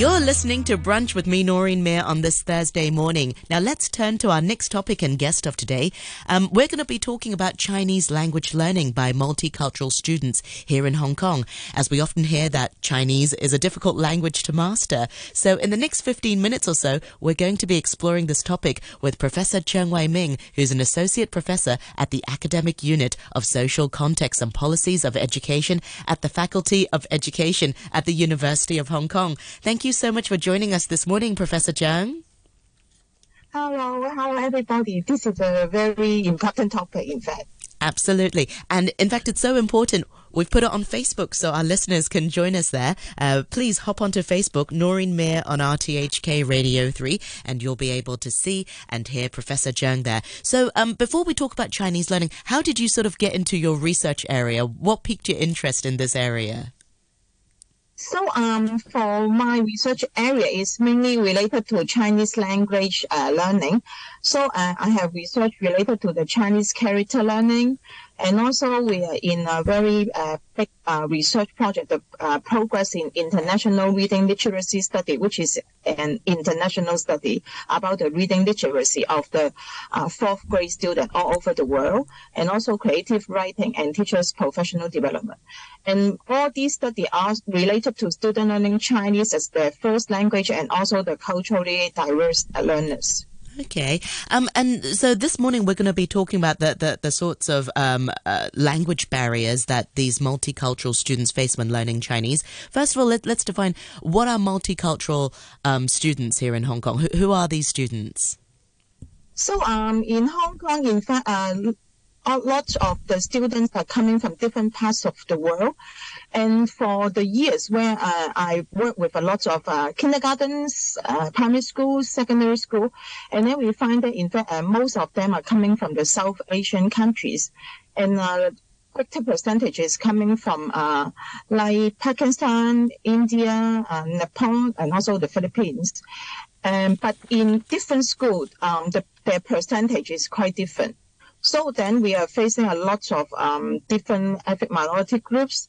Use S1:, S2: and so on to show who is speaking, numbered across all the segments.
S1: yo listening to Brunch with me, Noreen Mayer, on this Thursday morning. Now, let's turn to our next topic and guest of today. Um, we're going to be talking about Chinese language learning by multicultural students here in Hong Kong, as we often hear that Chinese is a difficult language to master. So, in the next 15 minutes or so, we're going to be exploring this topic with Professor Cheung Wai Ming, who's an associate professor at the Academic Unit of Social Context and Policies of Education at the Faculty of Education at the University of Hong Kong. Thank you so much for joining us this morning, Professor Cheung.
S2: Hello, hello everybody. This is a very important topic, in fact.
S1: Absolutely. And in fact, it's so important. We've put it on Facebook so our listeners can join us there. Uh, please hop onto Facebook, Noreen Mayer on RTHK Radio 3, and you'll be able to see and hear Professor Cheung there. So, um, before we talk about Chinese learning, how did you sort of get into your research area? What piqued your interest in this area?
S2: So, um, for my research area is mainly related to Chinese language uh, learning. So, uh, I have research related to the Chinese character learning, and also we are in a very uh, big uh, research project, the uh, progress in international reading literacy study, which is an international study about the reading literacy of the uh, fourth grade student all over the world, and also creative writing and teachers' professional development. And all these studies are related to student learning Chinese as their first language and also the culturally diverse learners.
S1: Okay. Um, and so this morning we're going to be talking about the, the, the sorts of um, uh, language barriers that these multicultural students face when learning Chinese. First of all, let, us define what are multicultural um, students here in Hong Kong? Who, who are these students?
S2: So um, in Hong Kong, in fact, uh, a lot of the students are coming from different parts of the world. And for the years where uh, I work with a lot of uh, kindergartens, uh, primary schools, secondary school, and then we find that in fact uh, most of them are coming from the South Asian countries, and uh, greater percentage is coming from uh, like Pakistan, India, Nepal, and also the Philippines. Um, but in different schools, um, the, their percentage is quite different. So then we are facing a lot of um, different ethnic minority groups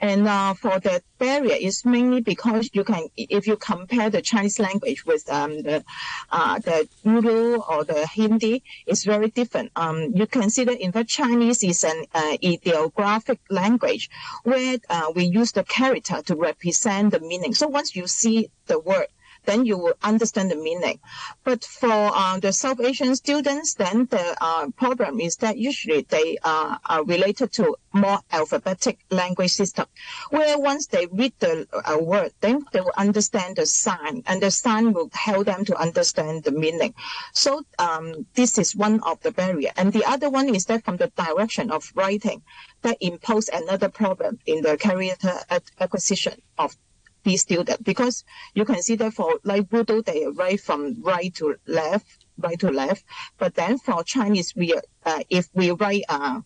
S2: and uh, for that barrier, it's mainly because you can, if you compare the Chinese language with um, the uh, the Urdu or the Hindi, it's very different. Um, you consider, in fact, Chinese is an uh, ideographic language where uh, we use the character to represent the meaning. So once you see the word, then you will understand the meaning. But for uh, the South Asian students, then the uh, problem is that usually they uh, are related to more alphabetic language system, where once they read the uh, word, then they will understand the sign, and the sign will help them to understand the meaning. So um, this is one of the barrier, and the other one is that from the direction of writing, that impose another problem in the character acquisition of these students because you can see that for like Urdu they write from right to left, right to left, but then for Chinese we uh, if we write uh,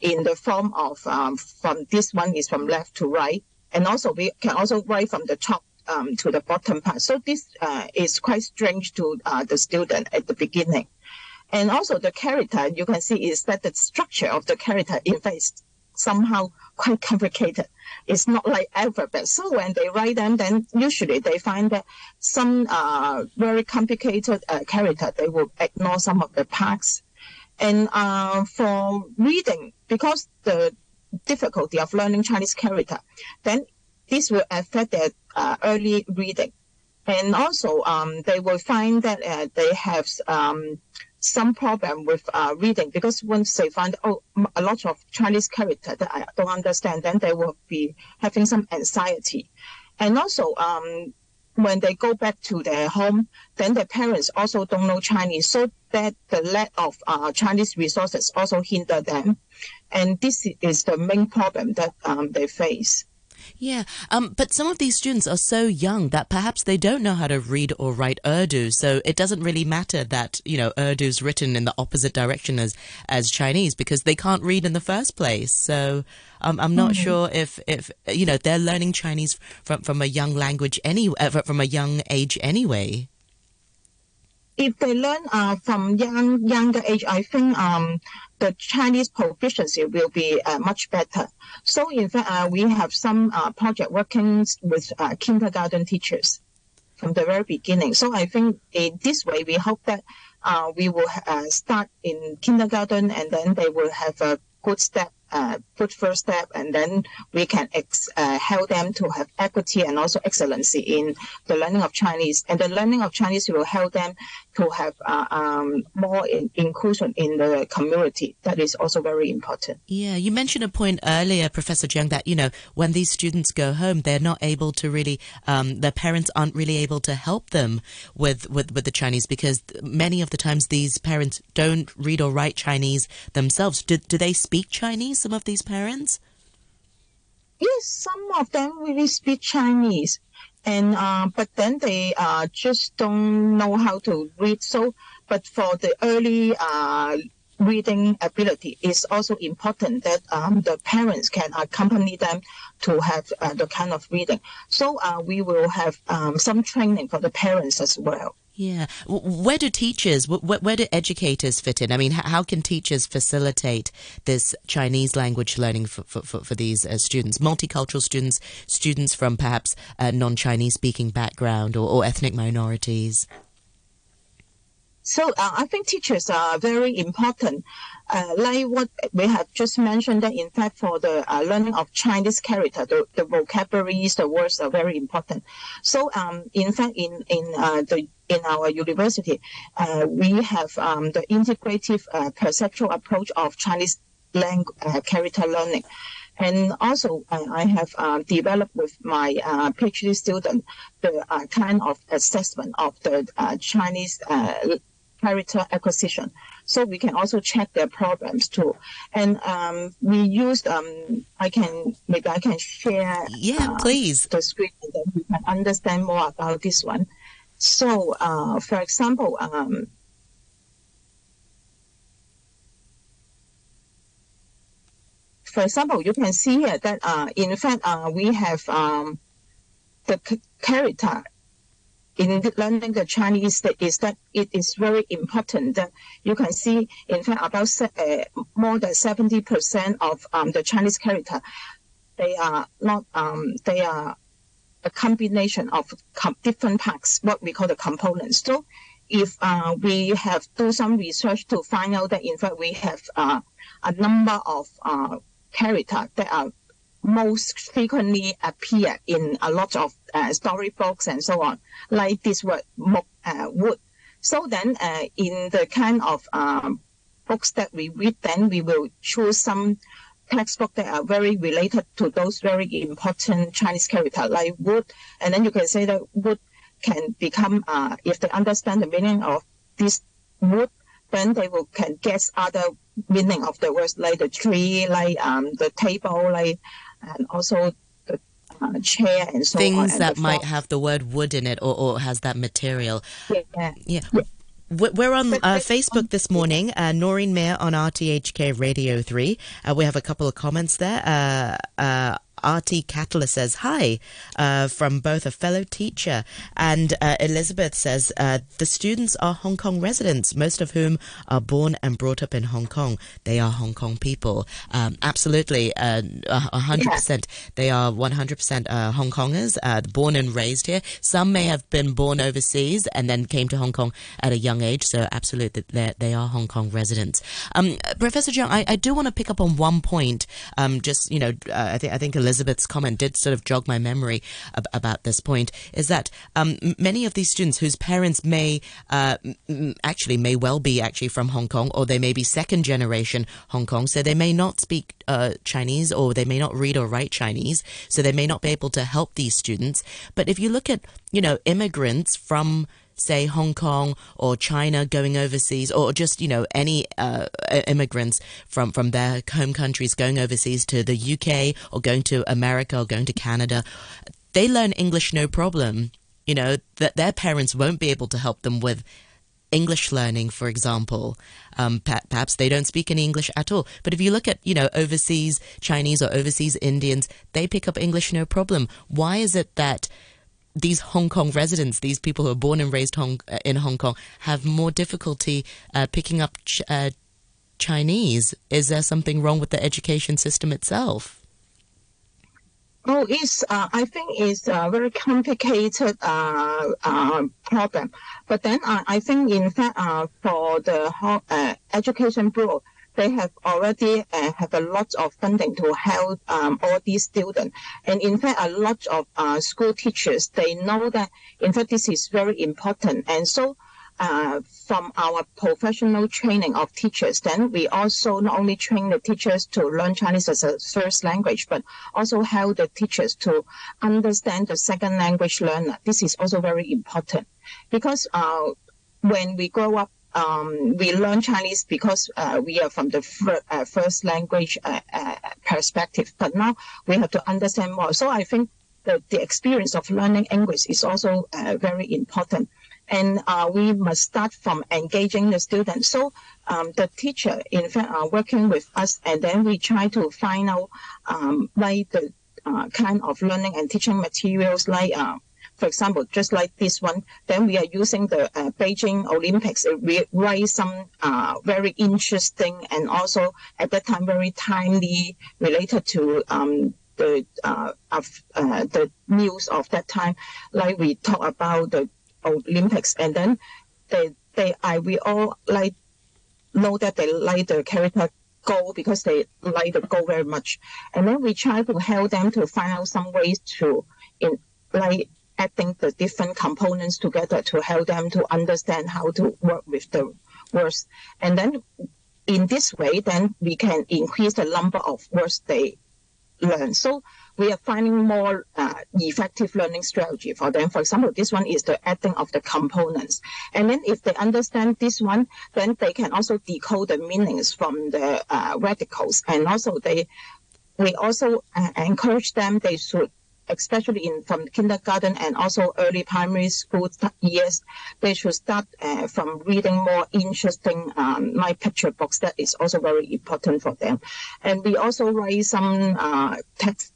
S2: in the form of um, from this one is from left to right, and also we can also write from the top um, to the bottom part. So this uh, is quite strange to uh, the student at the beginning. And also the character you can see is that the structure of the character in fact somehow quite complicated. It's not like alphabet. So when they write them, then usually they find that some uh, very complicated uh, character, they will ignore some of the parts. And uh, for reading, because the difficulty of learning Chinese character, then this will affect their uh, early reading. And also, um, they will find that uh, they have um, some problem with uh, reading because once they find oh a lot of Chinese character that I don't understand, then they will be having some anxiety, and also um, when they go back to their home, then their parents also don't know Chinese, so that the lack of uh, Chinese resources also hinder them, and this is the main problem that um, they face.
S1: Yeah, um, but some of these students are so young that perhaps they don't know how to read or write Urdu, so it doesn't really matter that you know Urdu's written in the opposite direction as as Chinese because they can't read in the first place. So um, I'm not mm-hmm. sure if if you know they're learning Chinese from from a young language any uh, from a young age anyway
S2: if they learn uh, from young younger age, I think um, the Chinese proficiency will be uh, much better. So in fact, uh, we have some uh, project working with uh, kindergarten teachers. from the very beginning. So I think in this way, we hope that uh, we will start in kindergarten and then they will have a good step uh, good first step, and then we can ex- uh, help them to have equity and also excellency in the learning of Chinese. And the learning of Chinese will help them to have uh, um, more in- inclusion in the community. That is also very important.
S1: Yeah, you mentioned a point earlier, Professor Cheung, that you know when these students go home, they're not able to really, um, their parents aren't really able to help them with, with with the Chinese because many of the times these parents don't read or write Chinese themselves. Do do they speak Chinese? Some of these parents?
S2: Yes, some of them really speak Chinese, and uh, but then they uh, just don't know how to read. So, but for the early uh, reading ability, it's also important that um, the parents can accompany them to have uh, the kind of reading. So uh, we will have um, some training for the parents as well.
S1: Yeah. Where do teachers, where where, do educators fit in? I mean, how can teachers facilitate this Chinese language learning for, for, for these uh, students, multicultural students, students from perhaps non Chinese speaking background or, or ethnic minorities?
S2: So uh, I think teachers are very important. Uh, like what we have just mentioned, that in fact for the uh, learning of Chinese character, the, the vocabularies, the words are very important. So um, in fact, in in uh, the in our university, uh, we have um, the integrative uh, perceptual approach of Chinese language character learning. And also, uh, I have uh, developed with my uh, PhD student the kind of assessment of the Chinese character acquisition. So we can also check their programs too. And um, we used, um, I can maybe I can share
S1: yeah uh, please
S2: the screen and then you can understand more about this one. So uh, for example. Um, for example, you can see here that uh, in fact uh, we have um, the character in learning the Chinese is that it is very important that you can see in fact about uh, more than 70% of um, the Chinese character they are not um, they are a combination of com- different parts what we call the components. So if uh, we have do some research to find out that in fact we have uh, a number of uh, character that are most frequently appear in a lot of uh, storybooks and so on, like this word uh, wood. So then, uh, in the kind of um, books that we read, then we will choose some textbook that are very related to those very important Chinese character, like wood. And then you can say that wood can become, uh, if they understand the meaning of this wood, then they will can guess other meaning of the words like the tree, like um, the table, like and also the uh, chair and so
S1: Things
S2: on.
S1: Things that might have the word wood in it or, or has that material.
S2: Yeah.
S1: yeah. We're on uh, Facebook this morning, uh, Noreen Mayer on RTHK Radio 3. Uh, we have a couple of comments there. RT Catalyst says hi uh, from both a fellow teacher and uh, Elizabeth says uh, the students are Hong Kong residents, most of whom are born and brought up in Hong Kong. They are Hong Kong people. Um, absolutely, uh, a hundred percent. They are one hundred percent uh, Hong Kongers, uh, born and raised here. Some may have been born overseas and then came to Hong Kong at a young age. So absolutely, they are Hong Kong residents. Um, Professor Cheung, I, I, do want to pick up on one point. Um, just you know, I think I think Elizabeth Elizabeth's comment did sort of jog my memory ab- about this point is that um, many of these students whose parents may uh, actually may well be actually from Hong Kong or they may be second generation Hong Kong, so they may not speak uh, Chinese or they may not read or write Chinese, so they may not be able to help these students. But if you look at you know immigrants from say Hong Kong or China going overseas, or just you know any uh, immigrants from from their home countries going overseas to the UK or going to America or going to Canada, they learn English no problem. You know that their parents won't be able to help them with English learning, for example. Um, perhaps they don't speak any English at all. But if you look at, you know, overseas Chinese or overseas Indians, they pick up English no problem. Why is it that these Hong Kong residents, these people who are born and raised Hong, uh, in Hong Kong, have more difficulty uh, picking up ch- uh, Chinese. Is there something wrong with the education system itself?
S2: Oh, it's uh, I think it's a very complicated uh, uh, problem. But then uh, I think in fact uh, for the education bureau, they have already uh, have a lot of funding to help um, all these students. And in fact, a lot of uh, school teachers, they know that in fact this is very important. And so uh, from our professional training of teachers, then we also not only train the teachers to learn Chinese as a first language, but also help the teachers to understand the second language learner. This is also very important because uh, when we grow up, um, we learn Chinese because uh, we are from the fir- uh, first language uh, uh, perspective, but now we have to understand more. So I think the, the experience of learning English is also very important and uh, we must start from engaging the students. So um, the teacher, in fact, are working with us, and then we try to find out um, like the uh, kind of learning and teaching materials, like uh, for example, just like this one. Then we are using the uh, Beijing Olympics. We write some uh, very interesting and also at that time very timely related to um, the uh, of uh, the news of that time. Like we talk about the Olympics, and then they they I we all like know that they like the character goal because they like the goal very much, and then we try to help them to find out some ways to in like adding the different components together to help them to understand how to work with the words, and then in this way, then we can increase the number of words they learn. So we are finding more uh, effective learning strategy for them. For example, this one is the adding of the components. And then if they understand this one, then they can also decode the meanings from the uh, radicals. And also they, we also uh, encourage them, they should especially in from kindergarten and also early primary school years, they should start uh, from reading more interesting um, picture books. That is also very important for them. And we also write some uh, text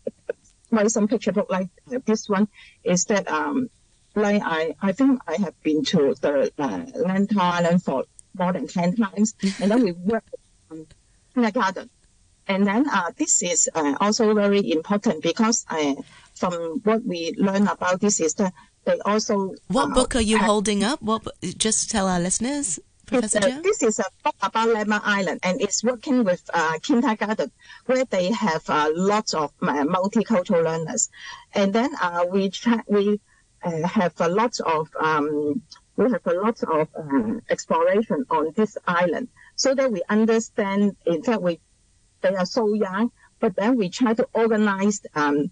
S2: write some picture book like this one is that um like I I think I have been to the uh, Lantau Island for more than ten times, and then we work um, in a garden. And then uh, this is uh, also very important because uh, from what we learn about this is that they also.
S1: What uh, book are you holding up? What? Just tell our listeners. Professor
S2: a, this is a book about Lamma Island, and it's working with uh, kindergarten, where they have uh, lots of uh, multicultural learners. And then uh, we tra- we uh, have a lot of um, we have a lot of uh, exploration on this island, so that we understand. In fact, we they are so young, but then we try to organize um,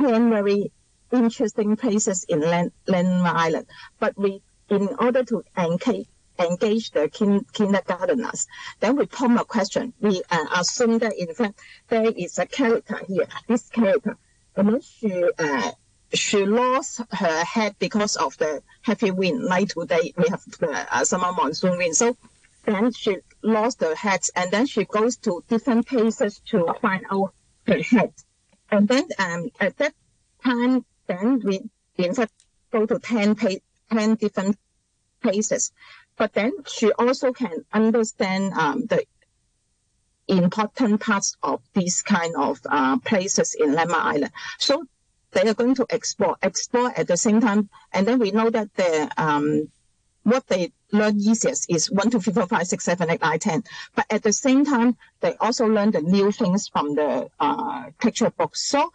S2: very interesting places in Len- Island. But we, in order to engage engage the kin- kindergarteners. Then we pose a question. We uh, assume that in fact there is a character here, this character, and then she uh, she lost her head because of the heavy wind. Like today we have the uh, summer monsoon wind, so then she lost her head, and then she goes to different places to find out her head. And then um, at that time, then we in fact go to 10, pa- 10 different places but then she also can understand um, the important parts of these kind of uh, places in Lamma Island. So they are going to explore, explore at the same time, and then we know that the um, what they learn easiest is one, two, three, four, five, six, seven, eight, nine, ten. But at the same time, they also learn the new things from the uh, picture books. So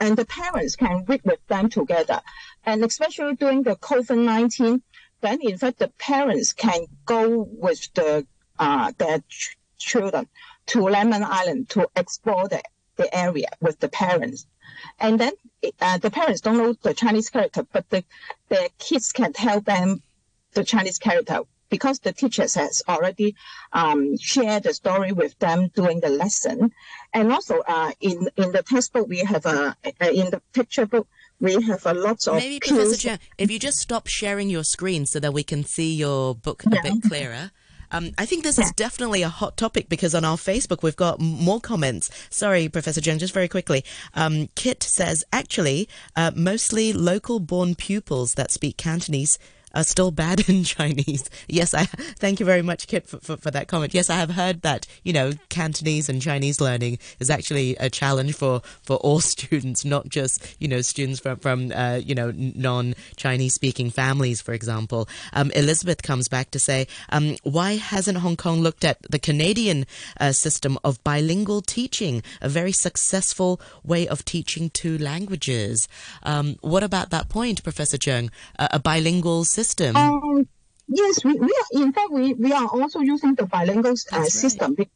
S2: and the parents can read with them together. And especially during the COVID-19, then in fact the parents can go with the uh, their ch- children to Lamma Island to explore the, the area with the parents. And then uh, the parents don't know the Chinese character, but the, the kids can tell them the Chinese character because the teachers has already um, shared the story with them during the lesson. And also uh, in, in the textbook, we have a, uh, in the picture book, we have a lot of
S1: maybe Professor Cheung, if you just stop sharing your screen so that we can see your book yeah. a bit clearer. Um, I think this yeah. is definitely a hot topic because on our Facebook we've got more comments. Sorry, Professor Cheung, just very quickly. Um, Kit says actually, uh, mostly local born pupils that speak Cantonese are still bad in Chinese. Yes, I thank you very much, Kit, for, for, for, that comment. Yes, I have heard that, you know, Cantonese and Chinese learning is actually a challenge for, for all students, not just, you know, students from, from uh, you know, non Chinese speaking families, for example. Um, Elizabeth comes back to say, um, why hasn't Hong Kong looked at the Canadian uh, system of bilingual teaching, a very successful way of teaching two languages? Um, what about that point, Professor Cheung? Uh, a bilingual system?
S2: Um, yes, we, we are, in fact, we, we are also using the bilingual uh, system. Right.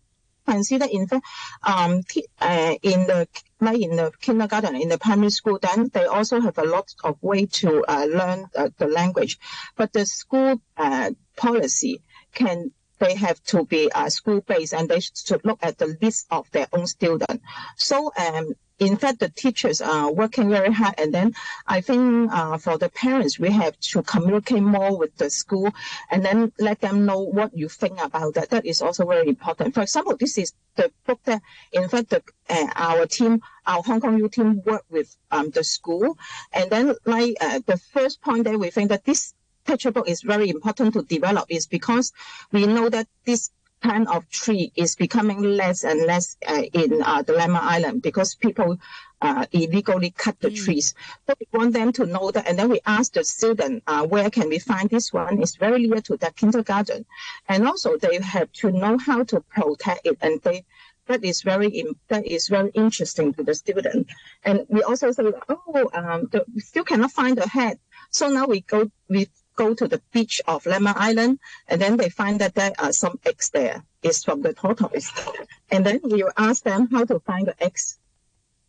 S2: Consider in fact, um, uh, in the like in the kindergarten, in the primary school, then they also have a lot of way to uh, learn uh, the language, but the school uh, policy can they have to be uh, school based and they should look at the list of their own students. So um, in fact, the teachers are working very hard. And then I think uh, for the parents, we have to communicate more with the school and then let them know what you think about that. That is also very important. For example, this is the book that, in fact, the, uh, our team, our Hong Kong U team work with um, the school. And then like uh, the first point that we think that this picture book is very important to develop is because we know that this kind of tree is becoming less and less uh, in uh, the Lamma Island because people uh, illegally cut the mm. trees. So we want them to know that, and then we ask the student uh, where can we find this one. It's very near to the kindergarten, and also they have to know how to protect it, and they that is very that is very interesting to the student. And we also say, oh, um, the, we still cannot find the head. So now we go we go to the beach of Lamma Island, and then they find that there are some eggs there. It's from the tortoise. And then we will ask them how to find the eggs.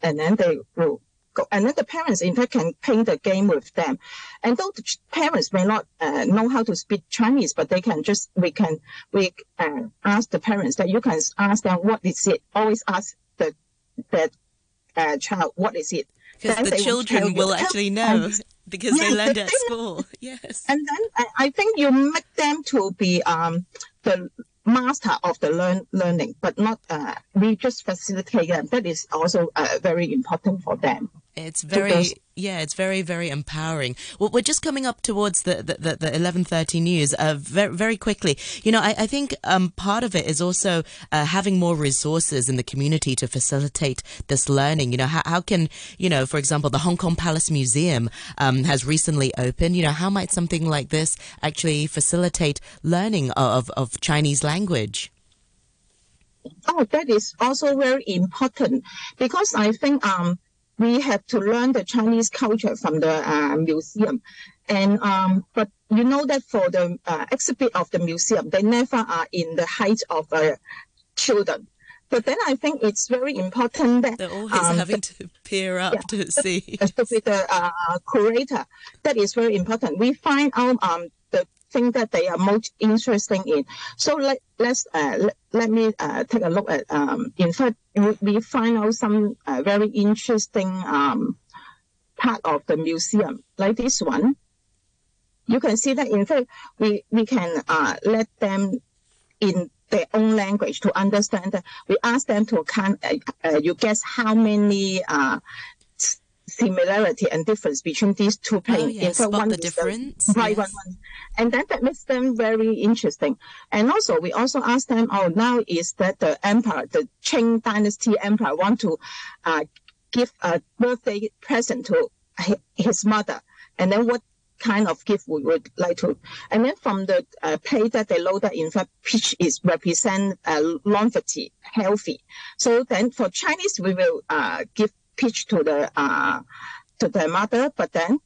S2: And then they will go. And then the parents, in fact, can play the game with them. And though the parents may not uh, know how to speak Chinese, but they can just, we can, we uh, ask the parents that you can ask them, what is it? Always ask the, the uh, child, what is it?
S1: Because the children will, will actually know because they learned at school. Yes.
S2: And then I think you make them to be um, the master of the learn, learning, but not uh, we just facilitate them. That is also uh, very important for them.
S1: It's very yeah, it's very very empowering. Well, we're just coming up towards the the, the eleven thirty news. Uh, very very quickly, you know, I, I think um, part of it is also uh, having more resources in the community to facilitate this learning. You know, how how can you know, for example, the Hong Kong Palace Museum um, has recently opened. You know, how might something like this actually facilitate learning of of Chinese language?
S2: Oh, that is also very important because I think um we have to learn the Chinese culture from the uh, museum. And um, but you know that for the uh, exhibit of the museum, they never are in the height of uh, children. But then I think it's very important that
S1: they're always um, having to peer up yeah, to see.
S2: To be the uh, curator, that is very important. We find out um, the thing that they are most interesting in. So let let's uh, let, let me uh, take a look at. Um, in fact, we find out some uh, very interesting um, part of the museum, like this one. You can see that in fact we we can uh, let them in their own language to understand that we ask them to count uh, uh, you guess how many uh, similarity and difference between these two planes. Oh,
S1: yes. In fact, one the difference.
S2: The, right, yes. one, one. And then that makes them very interesting. And also, we also ask them, oh, now is that the emperor, the Qing dynasty emperor, want to uh, give a birthday present to his mother. And then what kind of gift we would like to. And then from the uh, that they loaded, in fact, peach is represent uh, longevity, healthy. So then for Chinese, we will uh, give teach to the uh, to the mother, but then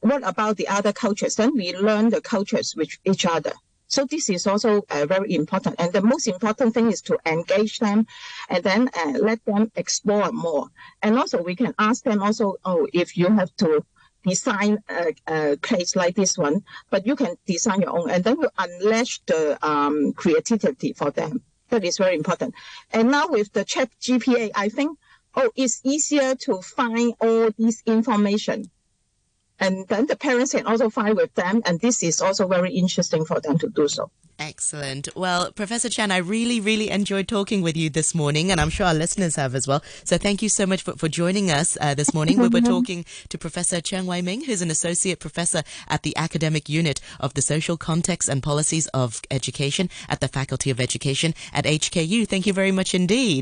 S2: what about the other cultures? Then we learn the cultures with each other. So this is also uh, very important. And the most important thing is to engage them and then uh, let them explore more. And also we can ask them also, oh, if you have to design a, a place like this one, but you can design your own and then you unleash the um, creativity for them. That is very important. And now with the chat GPA, I think oh, it's easier to find all this information and then the parents can also find with them, and this is also very interesting for them to do so.
S1: Excellent. Well, Professor Chan, I really, really enjoyed talking with you this morning, and I'm sure our listeners have as well. So thank you so much for, for joining us uh, this morning. We were talking to Professor Cheung Wai Ming, who's an associate professor at the academic unit of the social context and policies of education at the Faculty of Education at HKU. Thank you very much indeed.